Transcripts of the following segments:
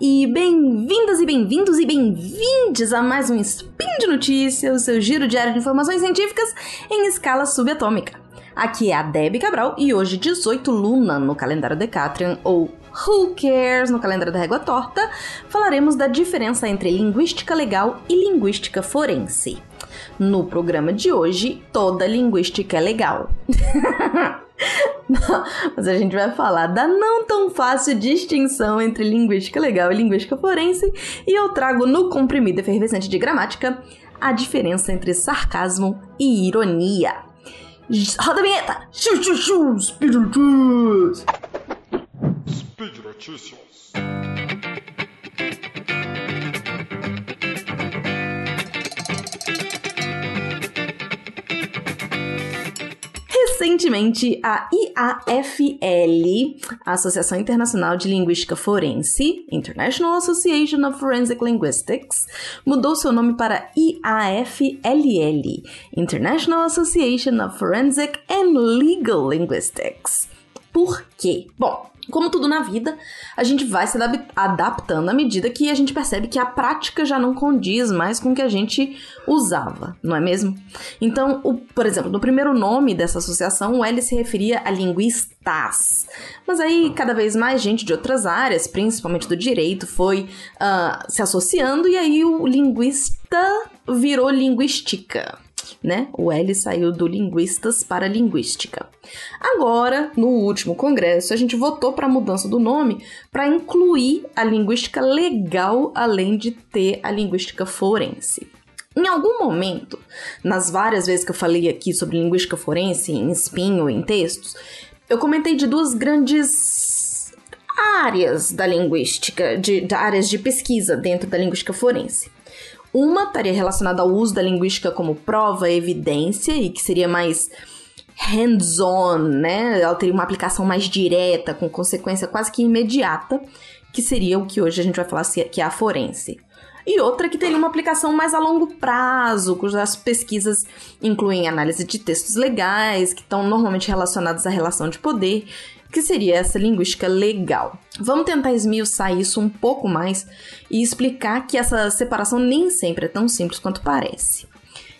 E bem-vindas e bem-vindos e bem-vindes a mais um Spin de Notícias, o seu giro diário de informações científicas em escala subatômica. Aqui é a Debbie Cabral e hoje, 18 Luna no calendário Decatrian, ou Who Cares no calendário da Régua Torta, falaremos da diferença entre linguística legal e linguística forense. No programa de hoje, toda linguística é legal. Mas a gente vai falar da não tão fácil distinção entre linguística legal e linguística forense, e eu trago no comprimido efervescente de gramática a diferença entre sarcasmo e ironia. Roda a vinheta! Speed Notícias! Recentemente, a IAFL, a Associação Internacional de Linguística Forense, International Association of Forensic Linguistics, mudou seu nome para IAFLL, International Association of Forensic and Legal Linguistics. Por quê? Bom, como tudo na vida, a gente vai se adaptando à medida que a gente percebe que a prática já não condiz mais com o que a gente usava, não é mesmo? Então, o, por exemplo, no primeiro nome dessa associação, o L se referia a linguistas. Mas aí, cada vez mais gente de outras áreas, principalmente do direito, foi uh, se associando e aí o linguista virou linguística né? O L saiu do linguistas para linguística. Agora, no último congresso, a gente votou para a mudança do nome para incluir a linguística legal além de ter a linguística forense. Em algum momento, nas várias vezes que eu falei aqui sobre linguística forense, em spin ou em textos, eu comentei de duas grandes áreas da linguística, de, de áreas de pesquisa dentro da linguística forense. Uma estaria relacionada ao uso da linguística como prova, evidência, e que seria mais hands-on, né? Ela teria uma aplicação mais direta, com consequência quase que imediata, que seria o que hoje a gente vai falar que é a forense. E outra que teria uma aplicação mais a longo prazo, cujas pesquisas incluem análise de textos legais, que estão normalmente relacionados à relação de poder, que seria essa linguística legal. Vamos tentar esmiuçar isso um pouco mais e explicar que essa separação nem sempre é tão simples quanto parece.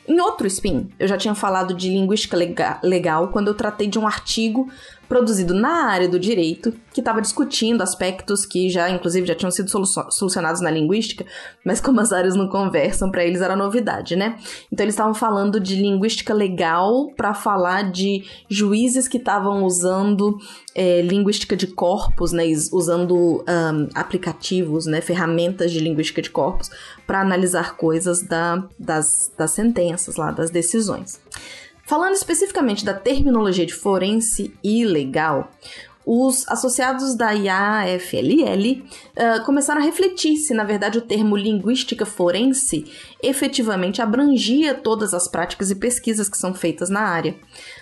Em outro spin, eu já tinha falado de linguística legal quando eu tratei de um artigo produzido na área do direito, que estava discutindo aspectos que já, inclusive, já tinham sido solucionados na linguística, mas como as áreas não conversam, para eles era novidade, né? Então eles estavam falando de linguística legal para falar de juízes que estavam usando é, linguística de corpos, né? Usando um, aplicativos, né? Ferramentas de linguística de corpos para analisar coisas da, das, das sentenças lá, das decisões. Falando especificamente da terminologia de forense e legal, os associados da IAFLL uh, começaram a refletir se, na verdade, o termo linguística forense efetivamente abrangia todas as práticas e pesquisas que são feitas na área.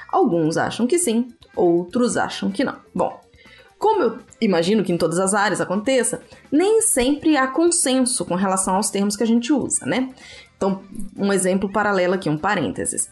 Alguns acham que sim, outros acham que não. Bom, como eu imagino que em todas as áreas aconteça, nem sempre há consenso com relação aos termos que a gente usa, né? Então, um exemplo paralelo aqui, um parênteses.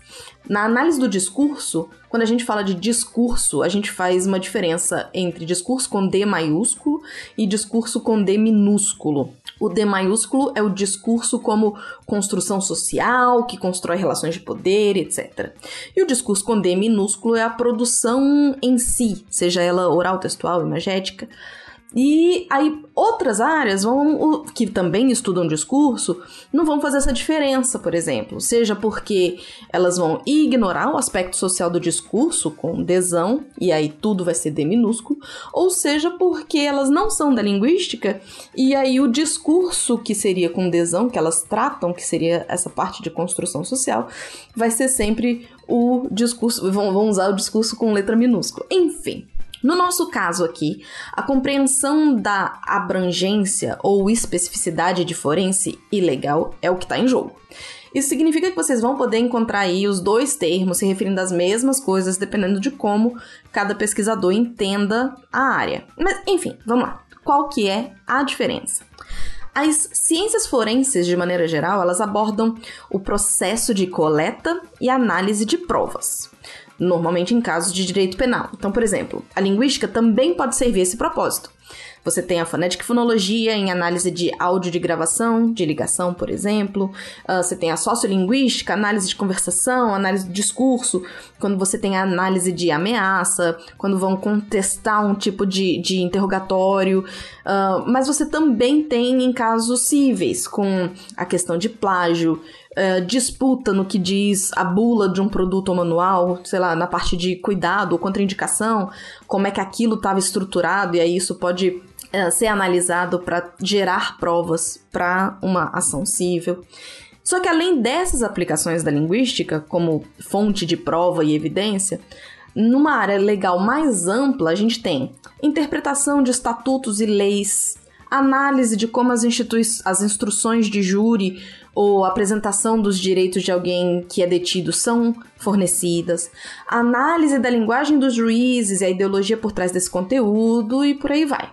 Na análise do discurso, quando a gente fala de discurso, a gente faz uma diferença entre discurso com D maiúsculo e discurso com D minúsculo. O D maiúsculo é o discurso como construção social, que constrói relações de poder, etc. E o discurso com D minúsculo é a produção em si, seja ela oral, textual, imagética, e aí outras áreas vão que também estudam discurso não vão fazer essa diferença, por exemplo, seja porque elas vão ignorar o aspecto social do discurso com desão e aí tudo vai ser D minúsculo, ou seja porque elas não são da linguística e aí o discurso que seria com desão que elas tratam, que seria essa parte de construção social, vai ser sempre o discurso, vão, vão usar o discurso com letra minúscula. Enfim, no nosso caso aqui, a compreensão da abrangência ou especificidade de forense e legal é o que está em jogo. Isso significa que vocês vão poder encontrar aí os dois termos se referindo às mesmas coisas, dependendo de como cada pesquisador entenda a área. Mas, enfim, vamos lá. Qual que é a diferença? As ciências forenses, de maneira geral, elas abordam o processo de coleta e análise de provas normalmente em casos de direito penal. Então, por exemplo, a linguística também pode servir esse propósito. Você tem a fonética e fonologia em análise de áudio de gravação, de ligação, por exemplo. Uh, você tem a sociolinguística, análise de conversação, análise do discurso, quando você tem a análise de ameaça, quando vão contestar um tipo de, de interrogatório. Uh, mas você também tem em casos cíveis, com a questão de plágio, Uh, disputa no que diz a bula de um produto ou manual, sei lá, na parte de cuidado ou contraindicação, como é que aquilo estava estruturado, e aí isso pode uh, ser analisado para gerar provas para uma ação civil. Só que além dessas aplicações da linguística, como fonte de prova e evidência, numa área legal mais ampla, a gente tem interpretação de estatutos e leis, análise de como as, as instruções de júri ou apresentação dos direitos de alguém que é detido são fornecidas, análise da linguagem dos juízes e a ideologia por trás desse conteúdo e por aí vai.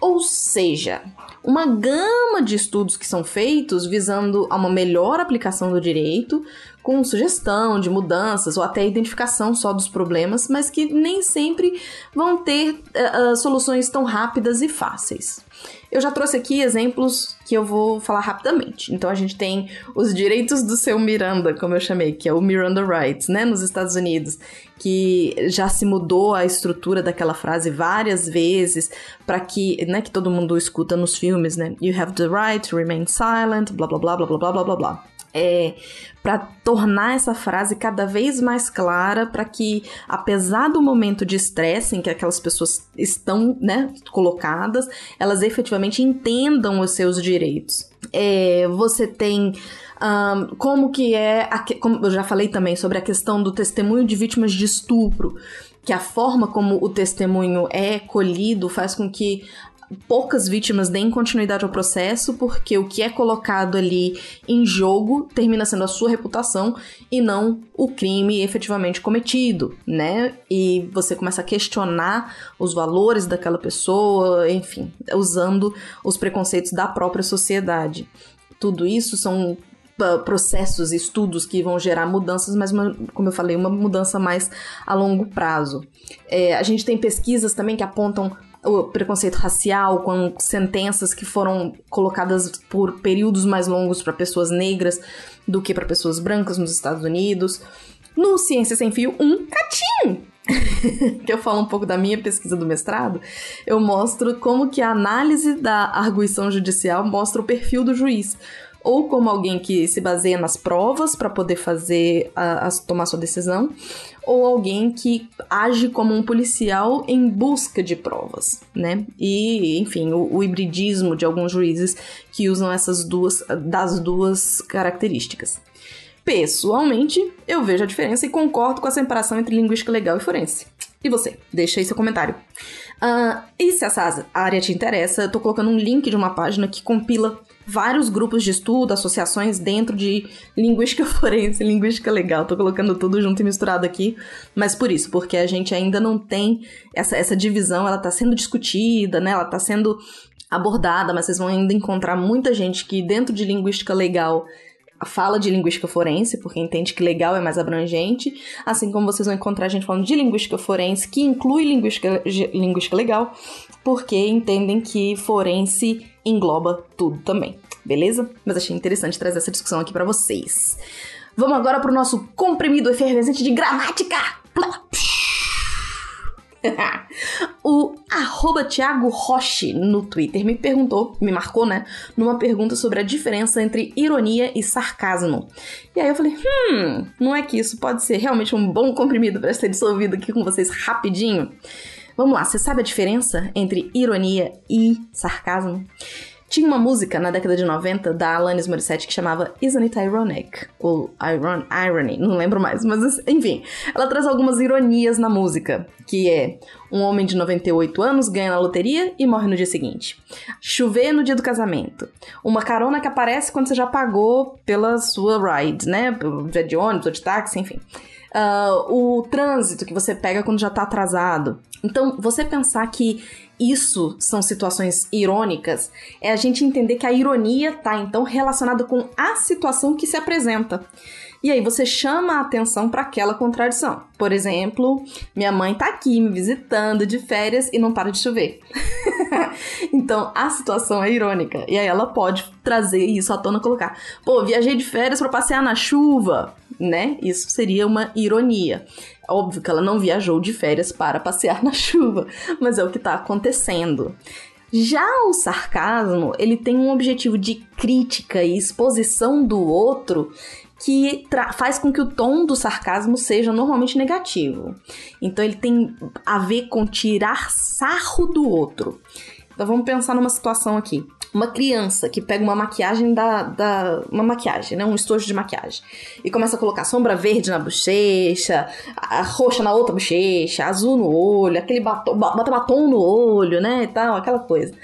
Ou seja, uma gama de estudos que são feitos visando a uma melhor aplicação do direito, com sugestão de mudanças ou até identificação só dos problemas, mas que nem sempre vão ter uh, soluções tão rápidas e fáceis. Eu já trouxe aqui exemplos que eu vou falar rapidamente. Então a gente tem os direitos do seu Miranda, como eu chamei, que é o Miranda Rights, né, nos Estados Unidos, que já se mudou a estrutura daquela frase várias vezes para que, né, que todo mundo escuta nos filmes, né? You have the right to remain silent, blá blá blá blá blá blá blá blá é, para tornar essa frase cada vez mais clara, para que, apesar do momento de estresse em que aquelas pessoas estão né, colocadas, elas efetivamente entendam os seus direitos. É, você tem um, como que é, a, como eu já falei também sobre a questão do testemunho de vítimas de estupro, que a forma como o testemunho é colhido faz com que poucas vítimas deem continuidade ao processo, porque o que é colocado ali em jogo termina sendo a sua reputação e não o crime efetivamente cometido, né? E você começa a questionar os valores daquela pessoa, enfim, usando os preconceitos da própria sociedade. Tudo isso são processos, estudos que vão gerar mudanças, mas, uma, como eu falei, uma mudança mais a longo prazo. É, a gente tem pesquisas também que apontam o preconceito racial, com sentenças que foram colocadas por períodos mais longos para pessoas negras do que para pessoas brancas nos Estados Unidos. No Ciência Sem Fio, um catim! que eu falo um pouco da minha pesquisa do mestrado, eu mostro como que a análise da arguição judicial mostra o perfil do juiz ou como alguém que se baseia nas provas para poder fazer a, a, tomar sua decisão, ou alguém que age como um policial em busca de provas, né? E, enfim, o, o hibridismo de alguns juízes que usam essas duas das duas características. Pessoalmente, eu vejo a diferença e concordo com a separação entre linguística legal e forense. E você? Deixa aí seu comentário. Uh, e se essa área te interessa, eu tô colocando um link de uma página que compila vários grupos de estudo, associações dentro de linguística forense, linguística legal. Tô colocando tudo junto e misturado aqui, mas por isso, porque a gente ainda não tem essa, essa divisão, ela tá sendo discutida, né? Ela tá sendo abordada, mas vocês vão ainda encontrar muita gente que dentro de linguística legal fala de linguística forense, porque entende que legal é mais abrangente, assim como vocês vão encontrar gente falando de linguística forense, que inclui linguística, linguística legal, porque entendem que forense engloba tudo também, beleza? Mas achei interessante trazer essa discussão aqui para vocês. Vamos agora pro nosso comprimido efervescente de gramática! o arroba Thiago Roche no Twitter me perguntou, me marcou, né? Numa pergunta sobre a diferença entre ironia e sarcasmo. E aí eu falei, hum, não é que isso pode ser realmente um bom comprimido para ser dissolvido aqui com vocês rapidinho? Vamos lá, você sabe a diferença entre ironia e sarcasmo? Tinha uma música na década de 90 da Alanis Morissette que chamava Isn't It Ironic? Ou Iron, Irony, não lembro mais, mas enfim. Ela traz algumas ironias na música, que é um homem de 98 anos ganha na loteria e morre no dia seguinte. Chover no dia do casamento. Uma carona que aparece quando você já pagou pela sua ride, né? De ônibus ou de táxi, enfim. Uh, o trânsito que você pega quando já tá atrasado. Então, você pensar que isso são situações irônicas, é a gente entender que a ironia tá então relacionada com a situação que se apresenta. E aí você chama a atenção para aquela contradição. Por exemplo, minha mãe tá aqui me visitando de férias e não para de chover. então a situação é irônica. E aí ela pode trazer isso à tona colocar: pô, viajei de férias para passear na chuva, né? Isso seria uma ironia. Óbvio que ela não viajou de férias para passear na chuva, mas é o que está acontecendo. Já o sarcasmo, ele tem um objetivo de crítica e exposição do outro que faz com que o tom do sarcasmo seja normalmente negativo. Então ele tem a ver com tirar sarro do outro. Então vamos pensar numa situação aqui. Uma criança que pega uma maquiagem da, da. Uma maquiagem, né? Um estojo de maquiagem. E começa a colocar sombra verde na bochecha, a roxa na outra bochecha, azul no olho, aquele batom, bota batom no olho, né? E tal, aquela coisa.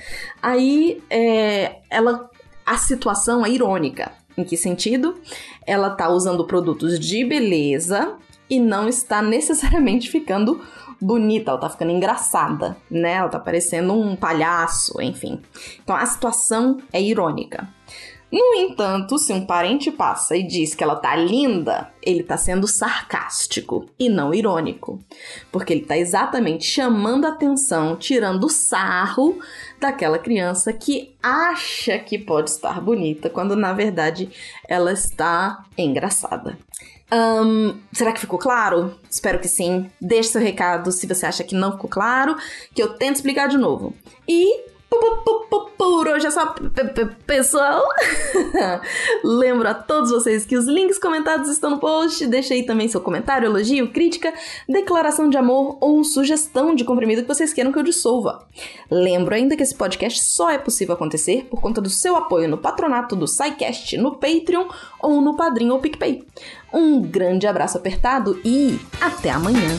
Aí é, ela. A situação é irônica. Em que sentido? Ela tá usando produtos de beleza e não está necessariamente ficando bonita, ela tá ficando engraçada, né? Ela tá parecendo um palhaço, enfim. Então a situação é irônica. No entanto, se um parente passa e diz que ela tá linda, ele tá sendo sarcástico e não irônico, porque ele tá exatamente chamando a atenção, tirando sarro daquela criança que acha que pode estar bonita, quando na verdade ela está engraçada. Um, será que ficou claro? Espero que sim. Deixe seu recado se você acha que não ficou claro, que eu tento explicar de novo. E por hoje é só, pessoal. Lembro a todos vocês que os links comentados estão no post. Deixe aí também seu comentário, elogio, crítica, declaração de amor ou sugestão de comprimido que vocês queiram que eu dissolva. Lembro ainda que esse podcast só é possível acontecer por conta do seu apoio no patronato do SciCast, no Patreon ou no Padrim ou PicPay. Um grande abraço apertado e até amanhã.